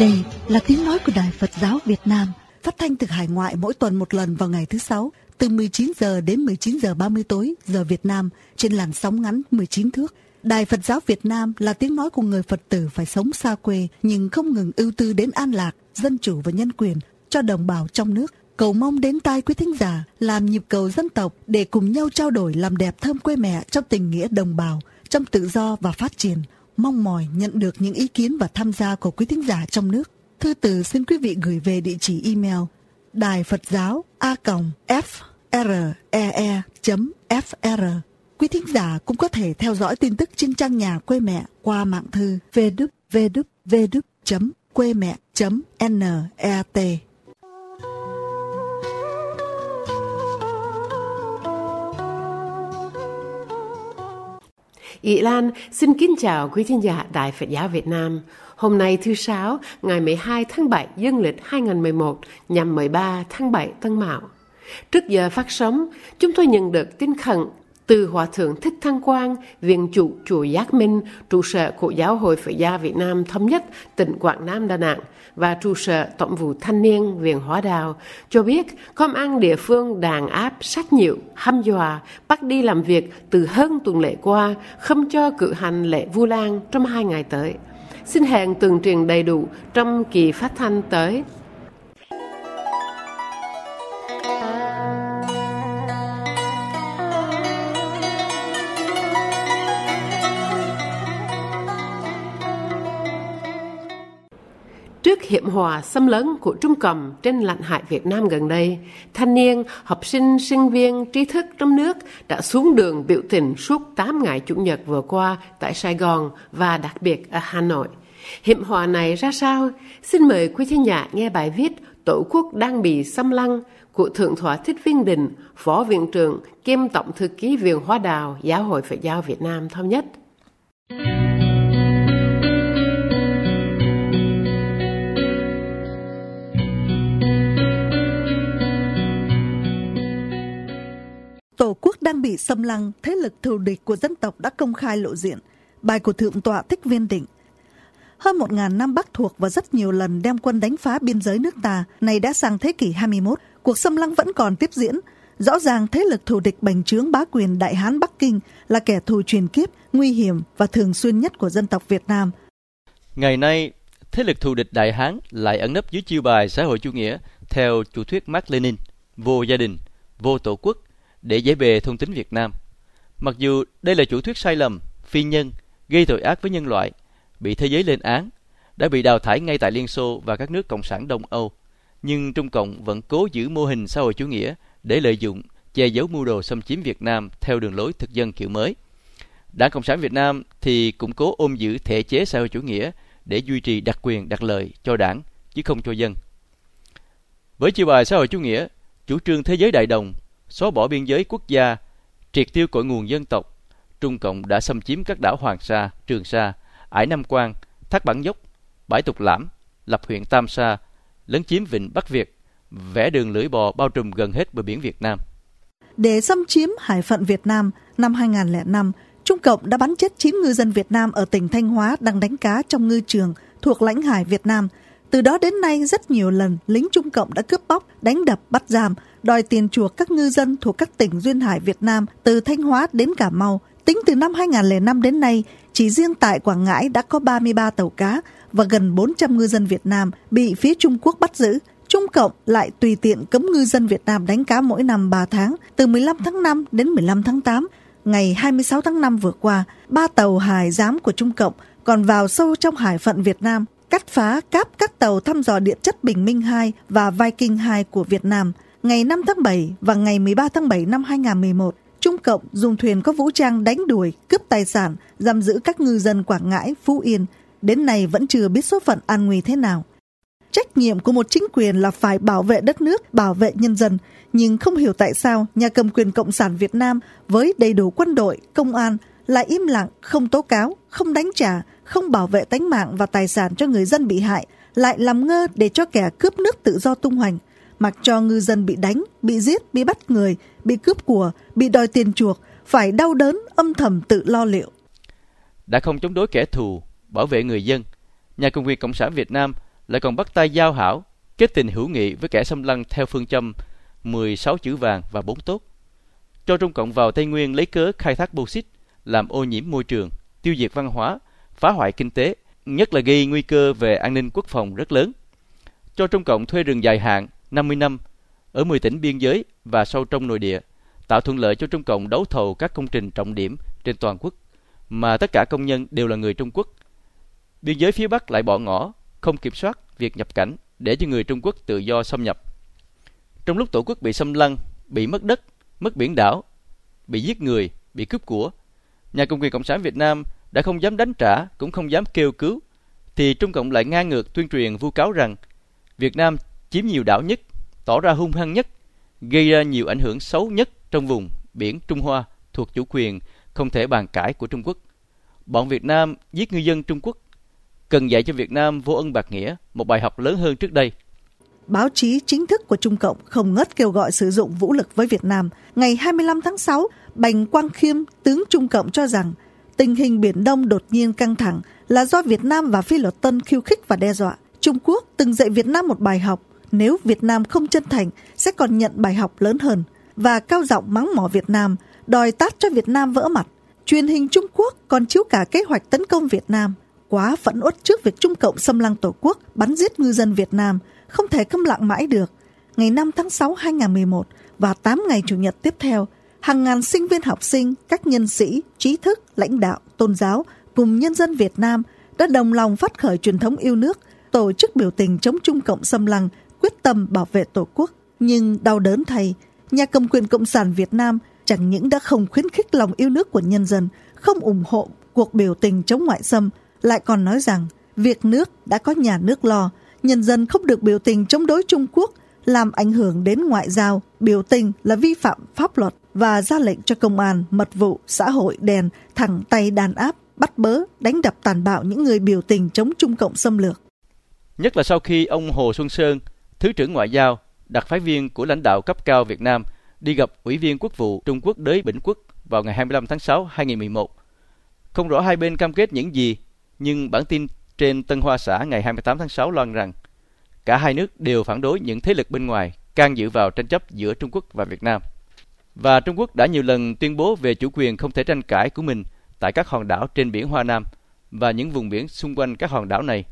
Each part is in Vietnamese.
Đây là tiếng nói của Đài Phật giáo Việt Nam, phát thanh từ hải ngoại mỗi tuần một lần vào ngày thứ sáu, từ 19 giờ đến 19 giờ 30 tối giờ Việt Nam trên làn sóng ngắn 19 thước. Đài Phật giáo Việt Nam là tiếng nói của người Phật tử phải sống xa quê nhưng không ngừng ưu tư đến an lạc, dân chủ và nhân quyền cho đồng bào trong nước. Cầu mong đến tai quý thính giả làm nhịp cầu dân tộc để cùng nhau trao đổi làm đẹp thơm quê mẹ trong tình nghĩa đồng bào, trong tự do và phát triển mong mỏi nhận được những ý kiến và tham gia của quý thính giả trong nước. Thư từ xin quý vị gửi về địa chỉ email đài Phật giáo a f r e e fr Quý thính giả cũng có thể theo dõi tin tức trên trang nhà quê mẹ qua mạng thư www.quê Ý Lan xin kính chào quý thính giả Đại Phật giáo Việt Nam. Hôm nay thứ Sáu, ngày 12 tháng 7 dương lịch 2011 nhằm 13 tháng 7 Tân Mão. Trước giờ phát sóng, chúng tôi nhận được tin khẩn từ Hòa Thượng Thích Thăng Quang, Viện chủ Chùa Giác Minh, trụ sở của Giáo hội Phật giáo Việt Nam thống nhất tỉnh Quảng Nam Đà Nẵng và trụ sở Tổng vụ Thanh niên Viện Hóa Đào cho biết công an địa phương đàn áp sát nhiệu, hăm dọa, bắt đi làm việc từ hơn tuần lễ qua, không cho cử hành lễ Vu Lan trong hai ngày tới. Xin hẹn tường truyền đầy đủ trong kỳ phát thanh tới. Thức hiểm hòa xâm lấn của Trung cầm trên lãnh hải Việt Nam gần đây, thanh niên, học sinh, sinh viên, trí thức trong nước đã xuống đường biểu tình suốt 8 ngày Chủ nhật vừa qua tại Sài Gòn và đặc biệt ở Hà Nội. Hiểm hòa này ra sao? Xin mời quý thính giả nghe bài viết Tổ quốc đang bị xâm lăng của Thượng Thỏa Thích Viên Đình, Phó Viện trưởng kiêm Tổng Thư ký Viện Hóa Đào Giáo hội Phật giáo Việt Nam thống nhất. Tổ quốc đang bị xâm lăng, thế lực thù địch của dân tộc đã công khai lộ diện. Bài của Thượng tọa Thích Viên Định hơn một ngàn năm Bắc thuộc và rất nhiều lần đem quân đánh phá biên giới nước ta, này đã sang thế kỷ 21, cuộc xâm lăng vẫn còn tiếp diễn. Rõ ràng thế lực thù địch bành trướng bá quyền Đại Hán Bắc Kinh là kẻ thù truyền kiếp, nguy hiểm và thường xuyên nhất của dân tộc Việt Nam. Ngày nay, thế lực thù địch Đại Hán lại ẩn nấp dưới chiêu bài xã hội chủ nghĩa theo chủ thuyết Mark Lenin, vô gia đình, vô tổ quốc để giải bề thông tính Việt Nam. Mặc dù đây là chủ thuyết sai lầm, phi nhân, gây tội ác với nhân loại, bị thế giới lên án, đã bị đào thải ngay tại Liên Xô và các nước cộng sản Đông Âu. Nhưng Trung Cộng vẫn cố giữ mô hình xã hội chủ nghĩa để lợi dụng, che giấu mưu đồ xâm chiếm Việt Nam theo đường lối thực dân kiểu mới. Đảng Cộng sản Việt Nam thì cũng cố ôm giữ thể chế xã hội chủ nghĩa để duy trì đặc quyền đặc lợi cho đảng chứ không cho dân. Với chiêu bài xã hội chủ nghĩa, chủ trương thế giới đại đồng, xóa bỏ biên giới quốc gia, triệt tiêu cội nguồn dân tộc, Trung Cộng đã xâm chiếm các đảo Hoàng Sa, Trường Sa, Ải Nam Quan, Thác Bản Dốc, Bãi Tục Lãm, lập huyện Tam Sa, lấn chiếm vịnh Bắc Việt, vẽ đường lưỡi bò bao trùm gần hết bờ biển Việt Nam. Để xâm chiếm hải phận Việt Nam năm 2005, Trung Cộng đã bắn chết 9 ngư dân Việt Nam ở tỉnh Thanh Hóa đang đánh cá trong ngư trường thuộc lãnh hải Việt Nam. Từ đó đến nay rất nhiều lần lính Trung Cộng đã cướp bóc, đánh đập, bắt giam, đòi tiền chuộc các ngư dân thuộc các tỉnh duyên hải Việt Nam từ Thanh Hóa đến Cà Mau. Tính từ năm 2005 đến nay, chỉ riêng tại Quảng Ngãi đã có 33 tàu cá và gần 400 ngư dân Việt Nam bị phía Trung Quốc bắt giữ. Trung Cộng lại tùy tiện cấm ngư dân Việt Nam đánh cá mỗi năm 3 tháng, từ 15 tháng 5 đến 15 tháng 8. Ngày 26 tháng 5 vừa qua, ba tàu hải giám của Trung Cộng còn vào sâu trong hải phận Việt Nam, cắt phá cáp các tàu thăm dò địa chất Bình Minh 2 và Viking 2 của Việt Nam. Ngày 5 tháng 7 và ngày 13 tháng 7 năm 2011, Trung Cộng dùng thuyền có vũ trang đánh đuổi, cướp tài sản, giam giữ các ngư dân Quảng Ngãi, Phú Yên. Đến nay vẫn chưa biết số phận an nguy thế nào. Trách nhiệm của một chính quyền là phải bảo vệ đất nước, bảo vệ nhân dân. Nhưng không hiểu tại sao nhà cầm quyền Cộng sản Việt Nam với đầy đủ quân đội, công an lại im lặng, không tố cáo, không đánh trả, không bảo vệ tánh mạng và tài sản cho người dân bị hại, lại làm ngơ để cho kẻ cướp nước tự do tung hoành mặc cho ngư dân bị đánh, bị giết, bị bắt người, bị cướp của, bị đòi tiền chuộc, phải đau đớn âm thầm tự lo liệu. Đã không chống đối kẻ thù, bảo vệ người dân, nhà công quyền Cộng sản Việt Nam lại còn bắt tay giao hảo, kết tình hữu nghị với kẻ xâm lăng theo phương châm 16 chữ vàng và 4 tốt. Cho Trung Cộng vào Tây Nguyên lấy cớ khai thác bô xít, làm ô nhiễm môi trường, tiêu diệt văn hóa, phá hoại kinh tế, nhất là gây nguy cơ về an ninh quốc phòng rất lớn. Cho Trung Cộng thuê rừng dài hạn 50 năm ở 10 tỉnh biên giới và sâu trong nội địa, tạo thuận lợi cho Trung Cộng đấu thầu các công trình trọng điểm trên toàn quốc, mà tất cả công nhân đều là người Trung Quốc. Biên giới phía Bắc lại bỏ ngỏ, không kiểm soát việc nhập cảnh để cho người Trung Quốc tự do xâm nhập. Trong lúc tổ quốc bị xâm lăng, bị mất đất, mất biển đảo, bị giết người, bị cướp của, nhà cầm quyền Cộng sản Việt Nam đã không dám đánh trả, cũng không dám kêu cứu, thì Trung Cộng lại ngang ngược tuyên truyền vu cáo rằng Việt Nam chiếm nhiều đảo nhất, tỏ ra hung hăng nhất, gây ra nhiều ảnh hưởng xấu nhất trong vùng biển Trung Hoa thuộc chủ quyền không thể bàn cãi của Trung Quốc. Bọn Việt Nam giết ngư dân Trung Quốc cần dạy cho Việt Nam vô ân bạc nghĩa một bài học lớn hơn trước đây. Báo chí chính thức của Trung Cộng không ngớt kêu gọi sử dụng vũ lực với Việt Nam. Ngày 25 tháng 6, Bành Quang Khiêm, tướng Trung Cộng cho rằng tình hình Biển Đông đột nhiên căng thẳng là do Việt Nam và Phi Luật Tân khiêu khích và đe dọa. Trung Quốc từng dạy Việt Nam một bài học, nếu Việt Nam không chân thành sẽ còn nhận bài học lớn hơn và cao giọng mắng mỏ Việt Nam, đòi tát cho Việt Nam vỡ mặt. Truyền hình Trung Quốc còn chiếu cả kế hoạch tấn công Việt Nam. Quá phẫn uất trước việc Trung Cộng xâm lăng Tổ quốc, bắn giết ngư dân Việt Nam, không thể câm lặng mãi được. Ngày 5 tháng 6 2011 và 8 ngày Chủ nhật tiếp theo, hàng ngàn sinh viên học sinh, các nhân sĩ, trí thức, lãnh đạo, tôn giáo cùng nhân dân Việt Nam đã đồng lòng phát khởi truyền thống yêu nước, tổ chức biểu tình chống Trung Cộng xâm lăng, quyết tâm bảo vệ Tổ quốc. Nhưng đau đớn thay, nhà cầm quyền Cộng sản Việt Nam chẳng những đã không khuyến khích lòng yêu nước của nhân dân, không ủng hộ cuộc biểu tình chống ngoại xâm, lại còn nói rằng việc nước đã có nhà nước lo, nhân dân không được biểu tình chống đối Trung Quốc, làm ảnh hưởng đến ngoại giao, biểu tình là vi phạm pháp luật và ra lệnh cho công an, mật vụ, xã hội đèn thẳng tay đàn áp, bắt bớ, đánh đập tàn bạo những người biểu tình chống Trung Cộng xâm lược. Nhất là sau khi ông Hồ Xuân Sơn, Thứ trưởng Ngoại giao, đặc phái viên của lãnh đạo cấp cao Việt Nam đi gặp Ủy viên Quốc vụ Trung Quốc Đới Bỉnh Quốc vào ngày 25 tháng 6 2011. Không rõ hai bên cam kết những gì, nhưng bản tin trên Tân Hoa Xã ngày 28 tháng 6 loan rằng cả hai nước đều phản đối những thế lực bên ngoài can dự vào tranh chấp giữa Trung Quốc và Việt Nam. Và Trung Quốc đã nhiều lần tuyên bố về chủ quyền không thể tranh cãi của mình tại các hòn đảo trên biển Hoa Nam và những vùng biển xung quanh các hòn đảo này.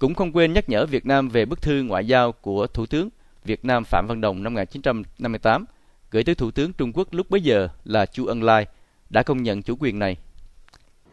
Cũng không quên nhắc nhở Việt Nam về bức thư ngoại giao của Thủ tướng Việt Nam Phạm Văn Đồng năm 1958 gửi tới Thủ tướng Trung Quốc lúc bấy giờ là Chu Ân Lai đã công nhận chủ quyền này.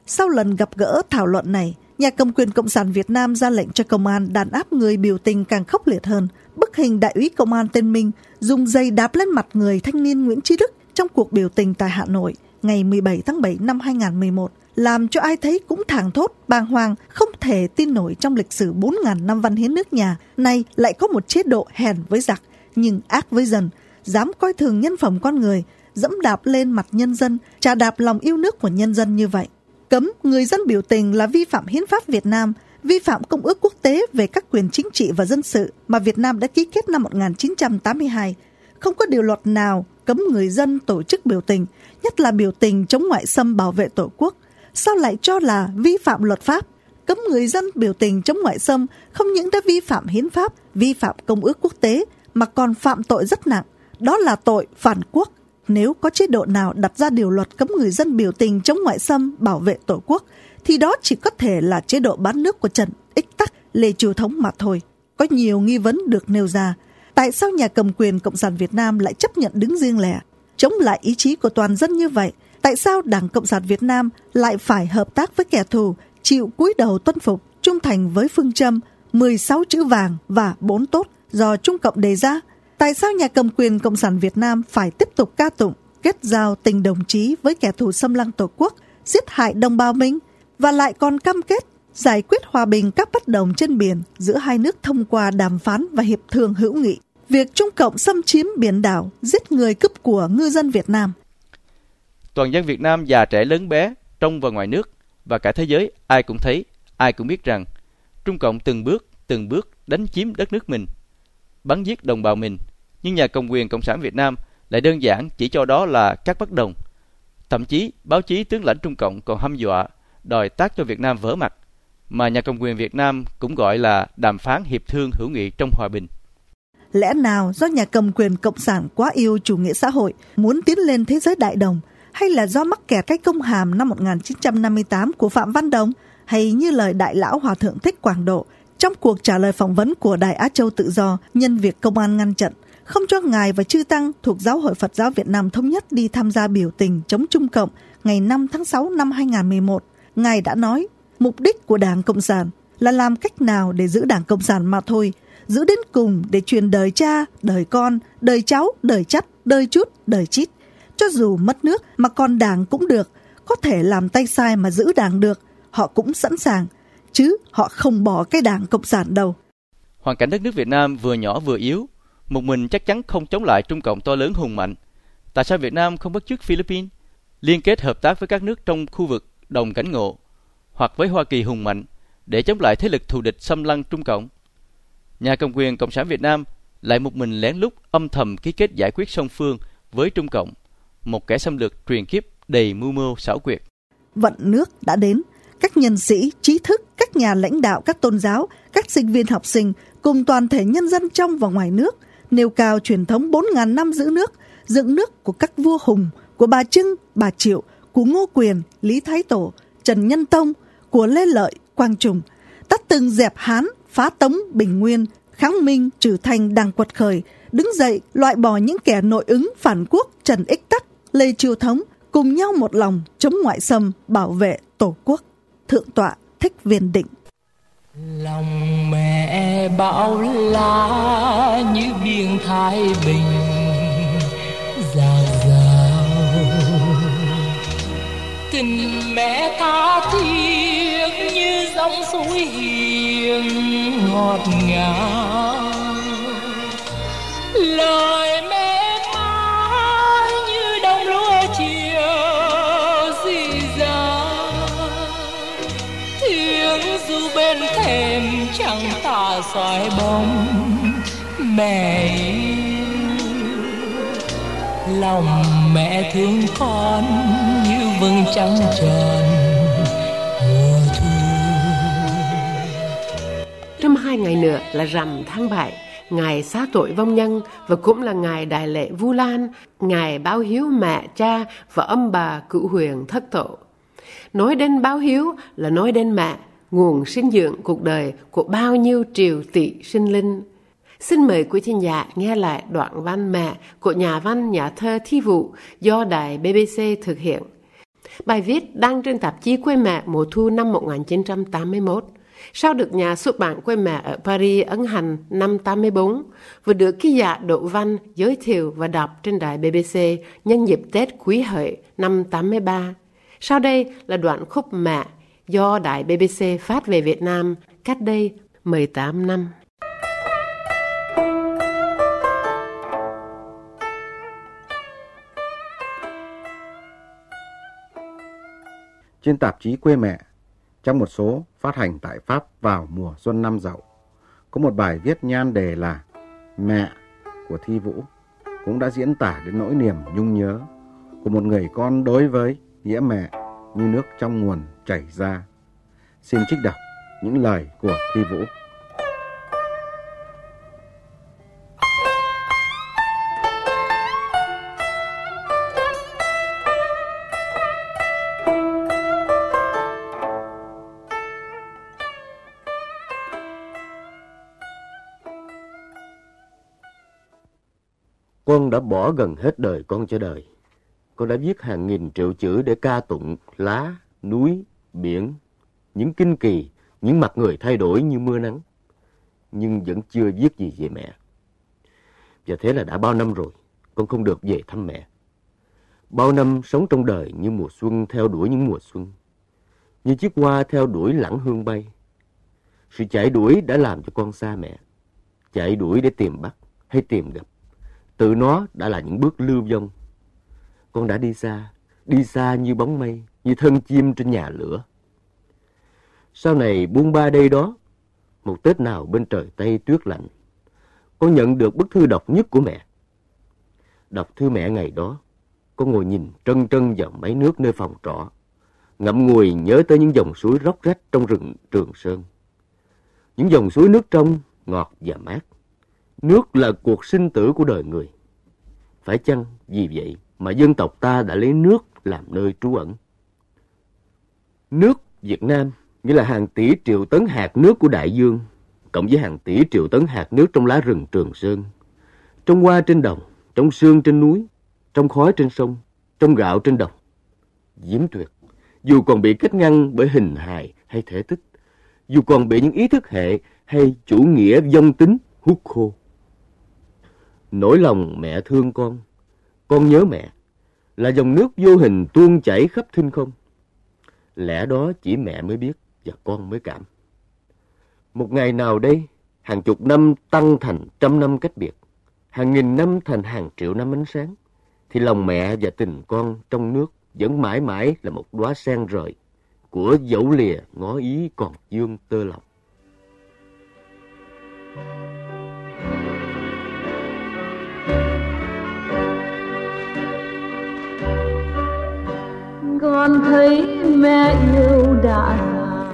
Sau lần gặp gỡ thảo luận này, nhà cầm quyền Cộng sản Việt Nam ra lệnh cho công an đàn áp người biểu tình càng khốc liệt hơn. Bức hình đại úy công an tên Minh dùng dây đạp lên mặt người thanh niên Nguyễn Trí Đức trong cuộc biểu tình tại Hà Nội ngày 17 tháng 7 năm 2011 làm cho ai thấy cũng thảng thốt, bàng hoàng, không thể tin nổi trong lịch sử 4.000 năm văn hiến nước nhà, nay lại có một chế độ hèn với giặc, nhưng ác với dân, dám coi thường nhân phẩm con người, dẫm đạp lên mặt nhân dân, trà đạp lòng yêu nước của nhân dân như vậy. Cấm người dân biểu tình là vi phạm hiến pháp Việt Nam, vi phạm công ước quốc tế về các quyền chính trị và dân sự mà Việt Nam đã ký kết năm 1982. Không có điều luật nào cấm người dân tổ chức biểu tình, nhất là biểu tình chống ngoại xâm bảo vệ Tổ quốc. Sao lại cho là vi phạm luật pháp? Cấm người dân biểu tình chống ngoại xâm không những đã vi phạm hiến pháp, vi phạm công ước quốc tế mà còn phạm tội rất nặng, đó là tội phản quốc. Nếu có chế độ nào đặt ra điều luật cấm người dân biểu tình chống ngoại xâm bảo vệ tổ quốc, thì đó chỉ có thể là chế độ bán nước của Trần Ích Tắc, Lê Triều Thống mà thôi. Có nhiều nghi vấn được nêu ra. Tại sao nhà cầm quyền Cộng sản Việt Nam lại chấp nhận đứng riêng lẻ, chống lại ý chí của toàn dân như vậy? Tại sao Đảng Cộng sản Việt Nam lại phải hợp tác với kẻ thù, chịu cúi đầu tuân phục, trung thành với phương châm 16 chữ vàng và 4 tốt do Trung Cộng đề ra? Tại sao nhà cầm quyền Cộng sản Việt Nam phải tiếp tục ca tụng, kết giao tình đồng chí với kẻ thù xâm lăng Tổ quốc, giết hại đồng bào mình và lại còn cam kết giải quyết hòa bình các bất đồng trên biển giữa hai nước thông qua đàm phán và hiệp thương hữu nghị. Việc Trung Cộng xâm chiếm biển đảo, giết người cướp của ngư dân Việt Nam. Toàn dân Việt Nam già trẻ lớn bé, trong và ngoài nước và cả thế giới ai cũng thấy, ai cũng biết rằng Trung Cộng từng bước, từng bước đánh chiếm đất nước mình bắn giết đồng bào mình, nhưng nhà cầm quyền Cộng sản Việt Nam lại đơn giản chỉ cho đó là các bất đồng. Thậm chí, báo chí tướng lãnh Trung Cộng còn hăm dọa, đòi tác cho Việt Nam vỡ mặt. mà nhà cầm quyền Việt Nam cũng gọi là đàm phán hiệp thương hữu nghị trong hòa bình. Lẽ nào do nhà cầm quyền Cộng sản quá yêu chủ nghĩa xã hội, muốn tiến lên thế giới đại đồng, hay là do mắc kẹt cái công hàm năm 1958 của Phạm Văn Đồng, hay như lời đại lão Hòa Thượng Thích Quảng Độ trong cuộc trả lời phỏng vấn của Đài Á Châu Tự Do nhân việc công an ngăn chặn, không cho Ngài và Chư Tăng thuộc Giáo hội Phật giáo Việt Nam Thống nhất đi tham gia biểu tình chống Trung Cộng ngày 5 tháng 6 năm 2011. Ngài đã nói, mục đích của Đảng Cộng sản là làm cách nào để giữ Đảng Cộng sản mà thôi, giữ đến cùng để truyền đời cha, đời con, đời cháu, đời chắt, đời chút, đời chít. Cho dù mất nước mà còn Đảng cũng được, có thể làm tay sai mà giữ Đảng được, họ cũng sẵn sàng, chứ họ không bỏ cái Đảng Cộng sản đâu. Hoàn cảnh đất nước Việt Nam vừa nhỏ vừa yếu, một mình chắc chắn không chống lại Trung Cộng to lớn hùng mạnh. Tại sao Việt Nam không bắt chước Philippines, liên kết hợp tác với các nước trong khu vực đồng cảnh ngộ, hoặc với Hoa Kỳ hùng mạnh để chống lại thế lực thù địch xâm lăng Trung Cộng? Nhà cầm quyền Cộng sản Việt Nam lại một mình lén lút âm thầm ký kết giải quyết song phương với Trung Cộng, một kẻ xâm lược truyền kiếp đầy mưu mô xảo quyệt. Vận nước đã đến, các nhân sĩ, trí thức, các nhà lãnh đạo các tôn giáo, các sinh viên học sinh cùng toàn thể nhân dân trong và ngoài nước nêu cao truyền thống 4.000 năm giữ nước, dựng nước của các vua hùng, của bà Trưng, bà Triệu, của Ngô Quyền, Lý Thái Tổ, Trần Nhân Tông, của Lê Lợi, Quang Trùng, đã từng dẹp Hán, phá Tống, Bình Nguyên, kháng Minh, trừ thành đang quật khởi, đứng dậy loại bỏ những kẻ nội ứng phản quốc Trần Ích Tắc, Lê Triều Thống, cùng nhau một lòng chống ngoại xâm, bảo vệ Tổ quốc. Thượng tọa Thích Viên Định lòng mẹ bão lá như biển thái bình già rào tình mẹ tha thiết như dòng suối hiền ngọt ngào lời đêm chẳng tà soi bóng mẹ yêu lòng mẹ thương con như vầng trăng tròn mùa thu Trong hai ngày nữa là rằm tháng bảy ngày xá tội vong nhân và cũng là ngày đại lễ Vu Lan, ngày báo hiếu mẹ cha và âm bà cựu huyền thất tổ. Nói đến báo hiếu là nói đến mẹ, nguồn sinh dưỡng cuộc đời của bao nhiêu triều tỷ sinh linh. Xin mời quý thính giả nghe lại đoạn văn mẹ của nhà văn, nhà thơ Thi Vụ do đài BBC thực hiện. Bài viết đăng trên tạp chí Quê Mẹ mùa thu năm 1981. Sau được nhà xuất bản Quê Mẹ ở Paris ấn hành năm 84 và được ký giả Đỗ Văn giới thiệu và đọc trên đài BBC nhân dịp Tết Quý Hợi năm 83. Sau đây là đoạn khúc Mẹ do đài BBC phát về Việt Nam cách đây 18 năm. trên tạp chí Quê Mẹ, trong một số phát hành tại Pháp vào mùa xuân năm dậu, có một bài viết nhan đề là Mẹ của Thi Vũ cũng đã diễn tả đến nỗi niềm nhung nhớ của một người con đối với nghĩa mẹ như nước trong nguồn chảy ra. Xin trích đọc những lời của Thi Vũ. Con đã bỏ gần hết đời con cho đời. Con đã viết hàng nghìn triệu chữ để ca tụng lá, núi, biển, những kinh kỳ, những mặt người thay đổi như mưa nắng. Nhưng vẫn chưa viết gì về mẹ. Và thế là đã bao năm rồi, con không được về thăm mẹ. Bao năm sống trong đời như mùa xuân theo đuổi những mùa xuân. Như chiếc hoa theo đuổi lãng hương bay. Sự chạy đuổi đã làm cho con xa mẹ. Chạy đuổi để tìm bắt hay tìm gặp tự nó đã là những bước lưu vong. Con đã đi xa, đi xa như bóng mây, như thân chim trên nhà lửa. Sau này buông ba đây đó, một Tết nào bên trời Tây tuyết lạnh, con nhận được bức thư độc nhất của mẹ. Đọc thư mẹ ngày đó, con ngồi nhìn trân trân vào máy nước nơi phòng trọ, ngậm ngùi nhớ tới những dòng suối róc rách trong rừng Trường Sơn. Những dòng suối nước trong, ngọt và mát. Nước là cuộc sinh tử của đời người. Phải chăng vì vậy mà dân tộc ta đã lấy nước làm nơi trú ẩn? Nước Việt Nam nghĩa là hàng tỷ triệu tấn hạt nước của đại dương, cộng với hàng tỷ triệu tấn hạt nước trong lá rừng Trường Sơn, trong hoa trên đồng, trong sương trên núi, trong khói trên sông, trong gạo trên đồng. Diễm tuyệt, dù còn bị cách ngăn bởi hình hài hay thể tích, dù còn bị những ý thức hệ hay chủ nghĩa dông tính hút khô. Nỗi lòng mẹ thương con, con nhớ mẹ, là dòng nước vô hình tuôn chảy khắp thinh không. Lẽ đó chỉ mẹ mới biết và con mới cảm. Một ngày nào đây, hàng chục năm tăng thành trăm năm cách biệt, hàng nghìn năm thành hàng triệu năm ánh sáng, thì lòng mẹ và tình con trong nước vẫn mãi mãi là một đóa sen rời của dẫu lìa ngó ý còn dương tơ lòng. Con thấy mẹ yêu đã già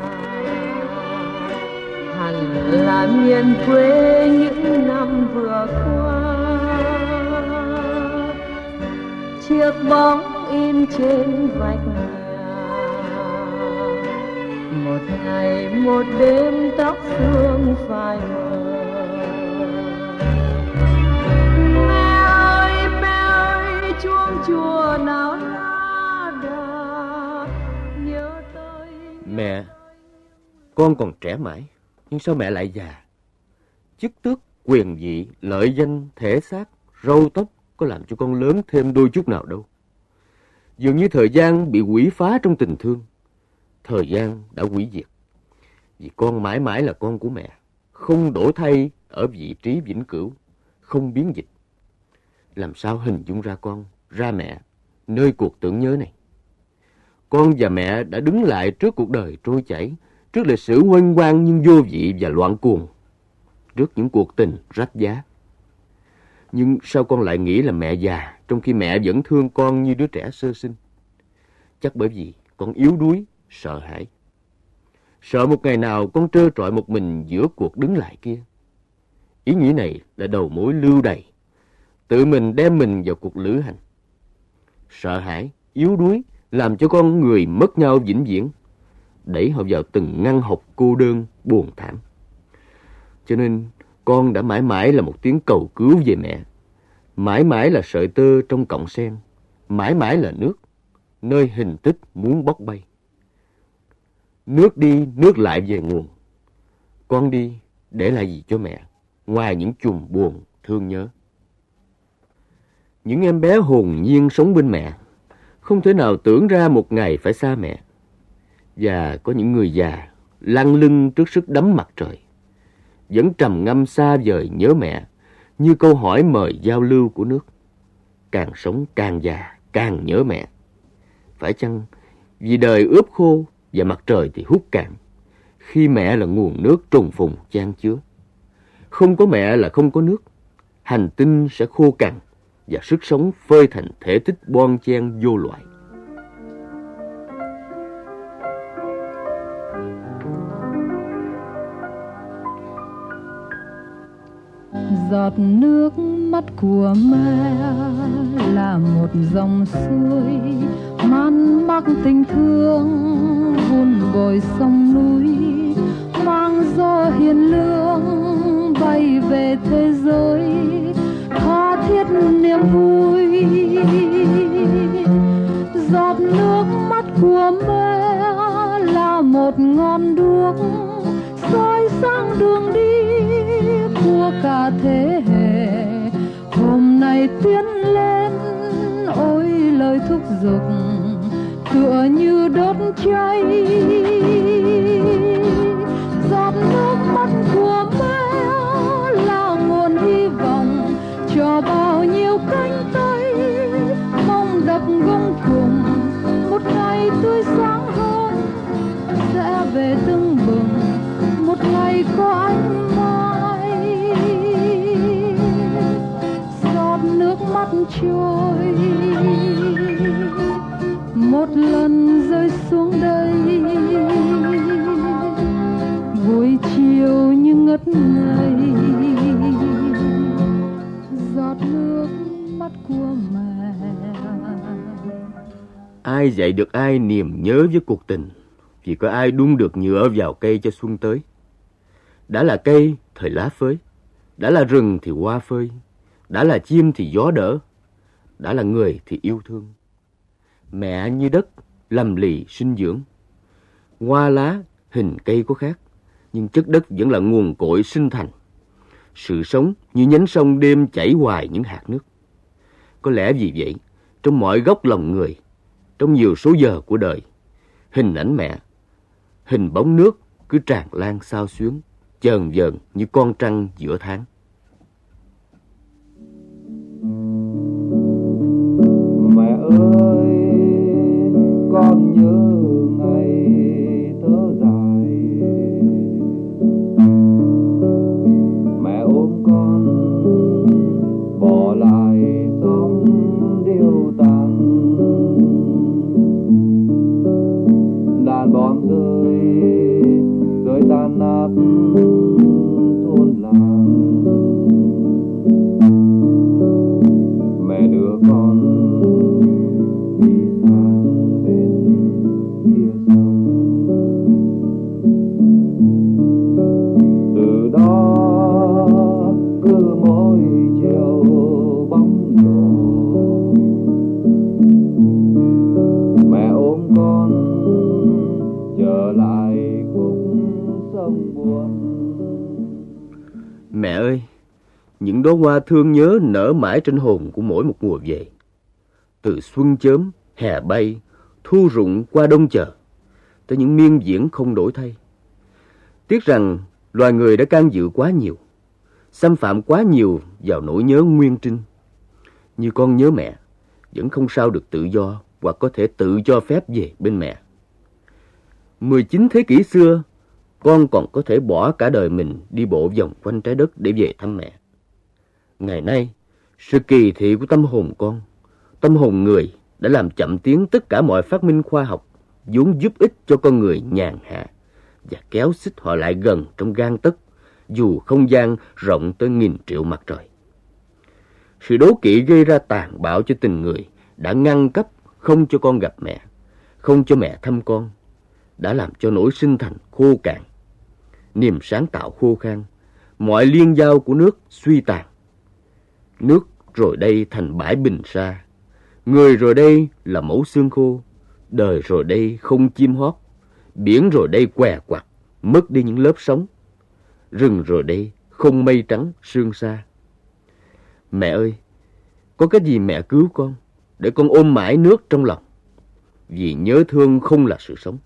hẳn là miền quê những năm vừa qua. Chiếc bóng in trên vách nhà. Một ngày, một đêm tóc phương phai mờ. Mẹ ơi mẹ ơi, chuông chùa nào Mẹ, con còn trẻ mãi, nhưng sao mẹ lại già? Chức tước, quyền vị, lợi danh, thể xác, râu tóc có làm cho con lớn thêm đôi chút nào đâu. Dường như thời gian bị quỷ phá trong tình thương. Thời gian đã quỷ diệt. Vì con mãi mãi là con của mẹ, không đổi thay ở vị trí vĩnh cửu, không biến dịch. Làm sao hình dung ra con, ra mẹ, nơi cuộc tưởng nhớ này? Con và mẹ đã đứng lại trước cuộc đời trôi chảy, trước lịch sử huênh quang nhưng vô vị và loạn cuồng, trước những cuộc tình rách giá. Nhưng sao con lại nghĩ là mẹ già, trong khi mẹ vẫn thương con như đứa trẻ sơ sinh? Chắc bởi vì con yếu đuối, sợ hãi. Sợ một ngày nào con trơ trọi một mình giữa cuộc đứng lại kia. Ý nghĩ này là đầu mối lưu đầy. Tự mình đem mình vào cuộc lữ hành. Sợ hãi, yếu đuối làm cho con người mất nhau vĩnh viễn, đẩy họ vào từng ngăn học cô đơn, buồn thảm. Cho nên con đã mãi mãi là một tiếng cầu cứu về mẹ, mãi mãi là sợi tơ trong cọng sen, mãi mãi là nước, nơi hình tích muốn bốc bay. Nước đi, nước lại về nguồn. Con đi, để lại gì cho mẹ, ngoài những chùm buồn, thương nhớ. Những em bé hồn nhiên sống bên mẹ không thể nào tưởng ra một ngày phải xa mẹ. Và có những người già lăn lưng trước sức đấm mặt trời, vẫn trầm ngâm xa vời nhớ mẹ như câu hỏi mời giao lưu của nước. Càng sống càng già, càng nhớ mẹ. Phải chăng vì đời ướp khô và mặt trời thì hút cạn, khi mẹ là nguồn nước trùng phùng chan chứa. Không có mẹ là không có nước, hành tinh sẽ khô cằn và sức sống phơi thành thể tích bon chen vô loại. giọt nước mắt của mẹ là một dòng suối man mắc tình thương vun bồi sông núi, mang gió một ngọn đuốc soi sáng đường đi của cả thế hệ. Hôm nay tiến lên, ôi lời thúc giục, tựa như đốt cháy về tưng bừng, một ngày có anh mai giọt nước mắt trôi, một lần rơi xuống đây. Buổi chiều như ngất ngây, giọt nước mắt của mẹ. Ai dạy được ai niềm nhớ với cuộc tình? Vì có ai đun được nhựa vào cây cho xuân tới. Đã là cây, thời lá phới, đã là rừng thì hoa phơi, đã là chim thì gió đỡ, đã là người thì yêu thương. Mẹ như đất, lầm lì sinh dưỡng. Hoa lá, hình cây có khác, nhưng chất đất vẫn là nguồn cội sinh thành. Sự sống như nhánh sông đêm chảy hoài những hạt nước. Có lẽ vì vậy, trong mọi góc lòng người, trong nhiều số giờ của đời, hình ảnh mẹ, hình bóng nước cứ tràn lan sao xuyến, chờn dờn như con trăng giữa tháng. Mẹ ơi, thương nhớ nở mãi trên hồn của mỗi một mùa về. Từ xuân chớm, hè bay, thu rụng qua đông chờ, tới những miên diễn không đổi thay. Tiếc rằng loài người đã can dự quá nhiều, xâm phạm quá nhiều vào nỗi nhớ nguyên trinh. Như con nhớ mẹ, vẫn không sao được tự do hoặc có thể tự cho phép về bên mẹ. 19 thế kỷ xưa, con còn có thể bỏ cả đời mình đi bộ vòng quanh trái đất để về thăm mẹ. Ngày nay, sự kỳ thị của tâm hồn con, tâm hồn người đã làm chậm tiến tất cả mọi phát minh khoa học vốn giúp ích cho con người nhàn hạ và kéo xích họ lại gần trong gan tấc dù không gian rộng tới nghìn triệu mặt trời. Sự đố kỵ gây ra tàn bạo cho tình người đã ngăn cấp không cho con gặp mẹ, không cho mẹ thăm con, đã làm cho nỗi sinh thành khô cạn, niềm sáng tạo khô khan, mọi liên giao của nước suy tàn. Nước rồi đây thành bãi bình sa, người rồi đây là mẫu xương khô, đời rồi đây không chim hót, biển rồi đây què quặt, mất đi những lớp sóng, rừng rồi đây không mây trắng sương xa. Mẹ ơi, có cái gì mẹ cứu con, để con ôm mãi nước trong lòng. Vì nhớ thương không là sự sống.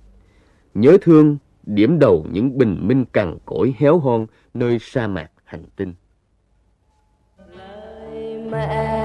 Nhớ thương điểm đầu những bình minh cằn cỗi héo hon nơi sa mạc hành tinh mẹ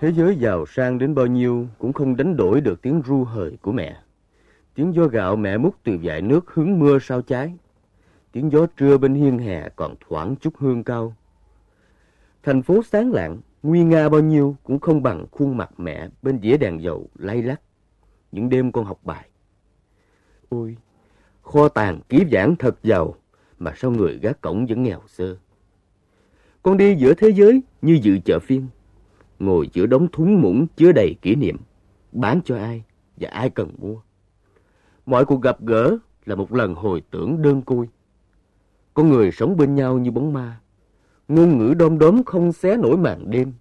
Thế giới giàu sang đến bao nhiêu cũng không đánh đổi được tiếng ru hời của mẹ. Tiếng gió gạo mẹ múc từ dải nước hứng mưa sao trái. Tiếng gió trưa bên hiên hè còn thoảng chút hương cao. Thành phố sáng lạng, nguy nga bao nhiêu cũng không bằng khuôn mặt mẹ bên dĩa đèn dầu lay lắc. Những đêm con học bài. Ôi, kho tàng ký giảng thật giàu mà sao người gác cổng vẫn nghèo sơ. Con đi giữa thế giới như dự chợ phiên ngồi giữa đống thúng muỗng chứa đầy kỷ niệm, bán cho ai và ai cần mua. Mọi cuộc gặp gỡ là một lần hồi tưởng đơn côi. Con người sống bên nhau như bóng ma, ngôn ngữ đom đóm không xé nổi màn đêm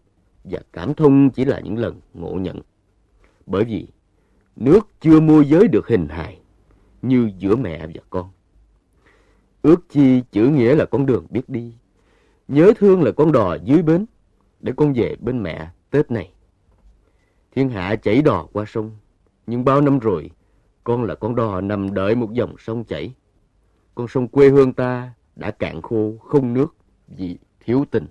và cảm thông chỉ là những lần ngộ nhận. Bởi vì nước chưa môi giới được hình hài như giữa mẹ và con. Ước chi chữ nghĩa là con đường biết đi, nhớ thương là con đò dưới bến để con về bên mẹ Tết này. Thiên hạ chảy đò qua sông, nhưng bao năm rồi, con là con đò nằm đợi một dòng sông chảy. Con sông quê hương ta đã cạn khô, không nước vì thiếu tình.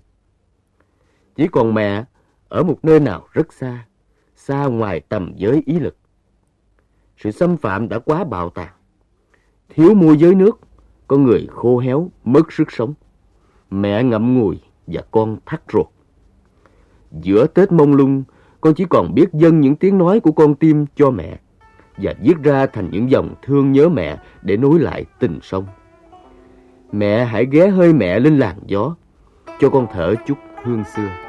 Chỉ còn mẹ ở một nơi nào rất xa, xa ngoài tầm giới ý lực. Sự xâm phạm đã quá bạo tàn. Thiếu mua giới nước, con người khô héo, mất sức sống. Mẹ ngậm ngùi và con thắt ruột. Giữa Tết mông lung, con chỉ còn biết dâng những tiếng nói của con tim cho mẹ và viết ra thành những dòng thương nhớ mẹ để nối lại tình sông. Mẹ hãy ghé hơi mẹ lên làn gió, cho con thở chút hương xưa.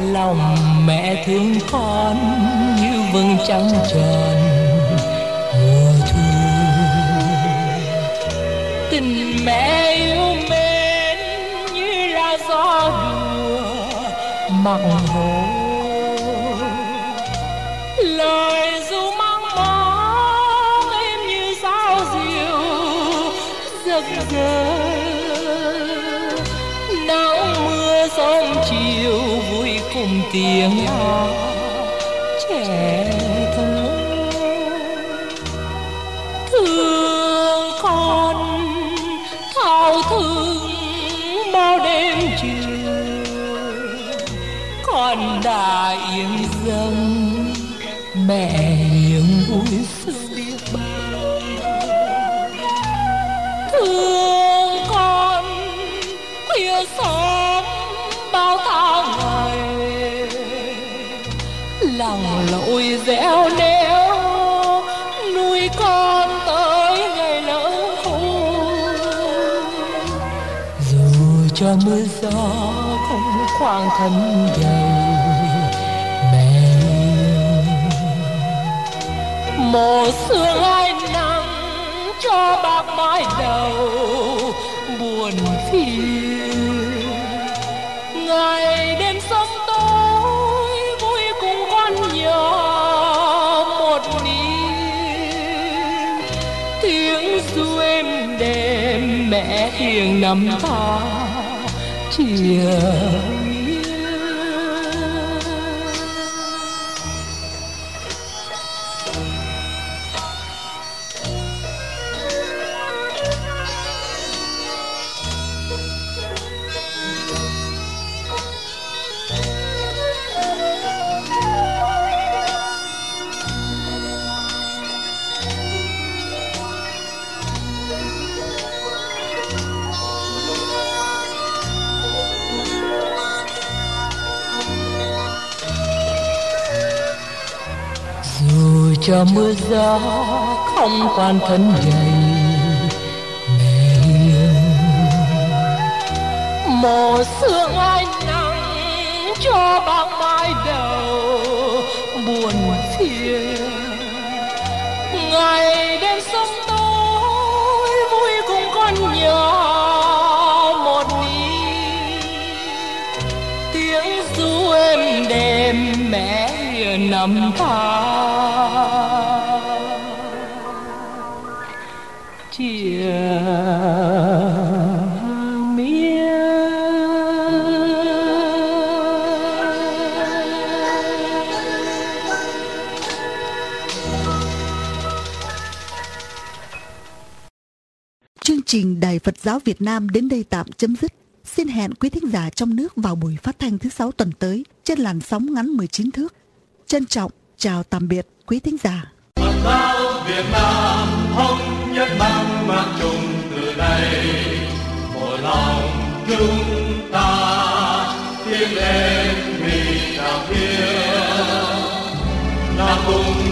Lòng mẹ thương con như vầng trăng tròn mùa thu tình mẹ yêu mến như là gió đùa mặn hồ lời ru mang mong em như sao diều rực rỡ cùng tiếng hát trẻ thơ thương con thao thương bao đêm chiều. Con đã yên dâng mẹ hiền vui sướng thương con khuya sớm bao tháng ngày lặng lội dẻo néo nuôi con tới ngày lớn khôn dù cho mưa gió không khoan thân dày mẹ mồ sương ai nắng cho bạc mái đầu, buồn phiền. Đêm mẹ hiền nắm ta chia chờ mưa gió không quan thân gầy mẹ yêu sương ai nắng cho bạc mái đầu, buồn phiền. Ngày đêm sông tối, vui cùng con nhỏ một niềm tiếng ru êm đêm mẹ hiền nắm trình Đài Phật giáo Việt Nam đến đây tạm chấm dứt. Xin hẹn quý thính giả trong nước vào buổi phát thanh thứ sáu tuần tới trên làn sóng ngắn 19 thước. Trân trọng, chào tạm biệt quý thính giả. Phật giáo Việt Nam thống nhất mang mang chung từ nay một lòng chúng ta tiến lên vì đạo thiên là cùng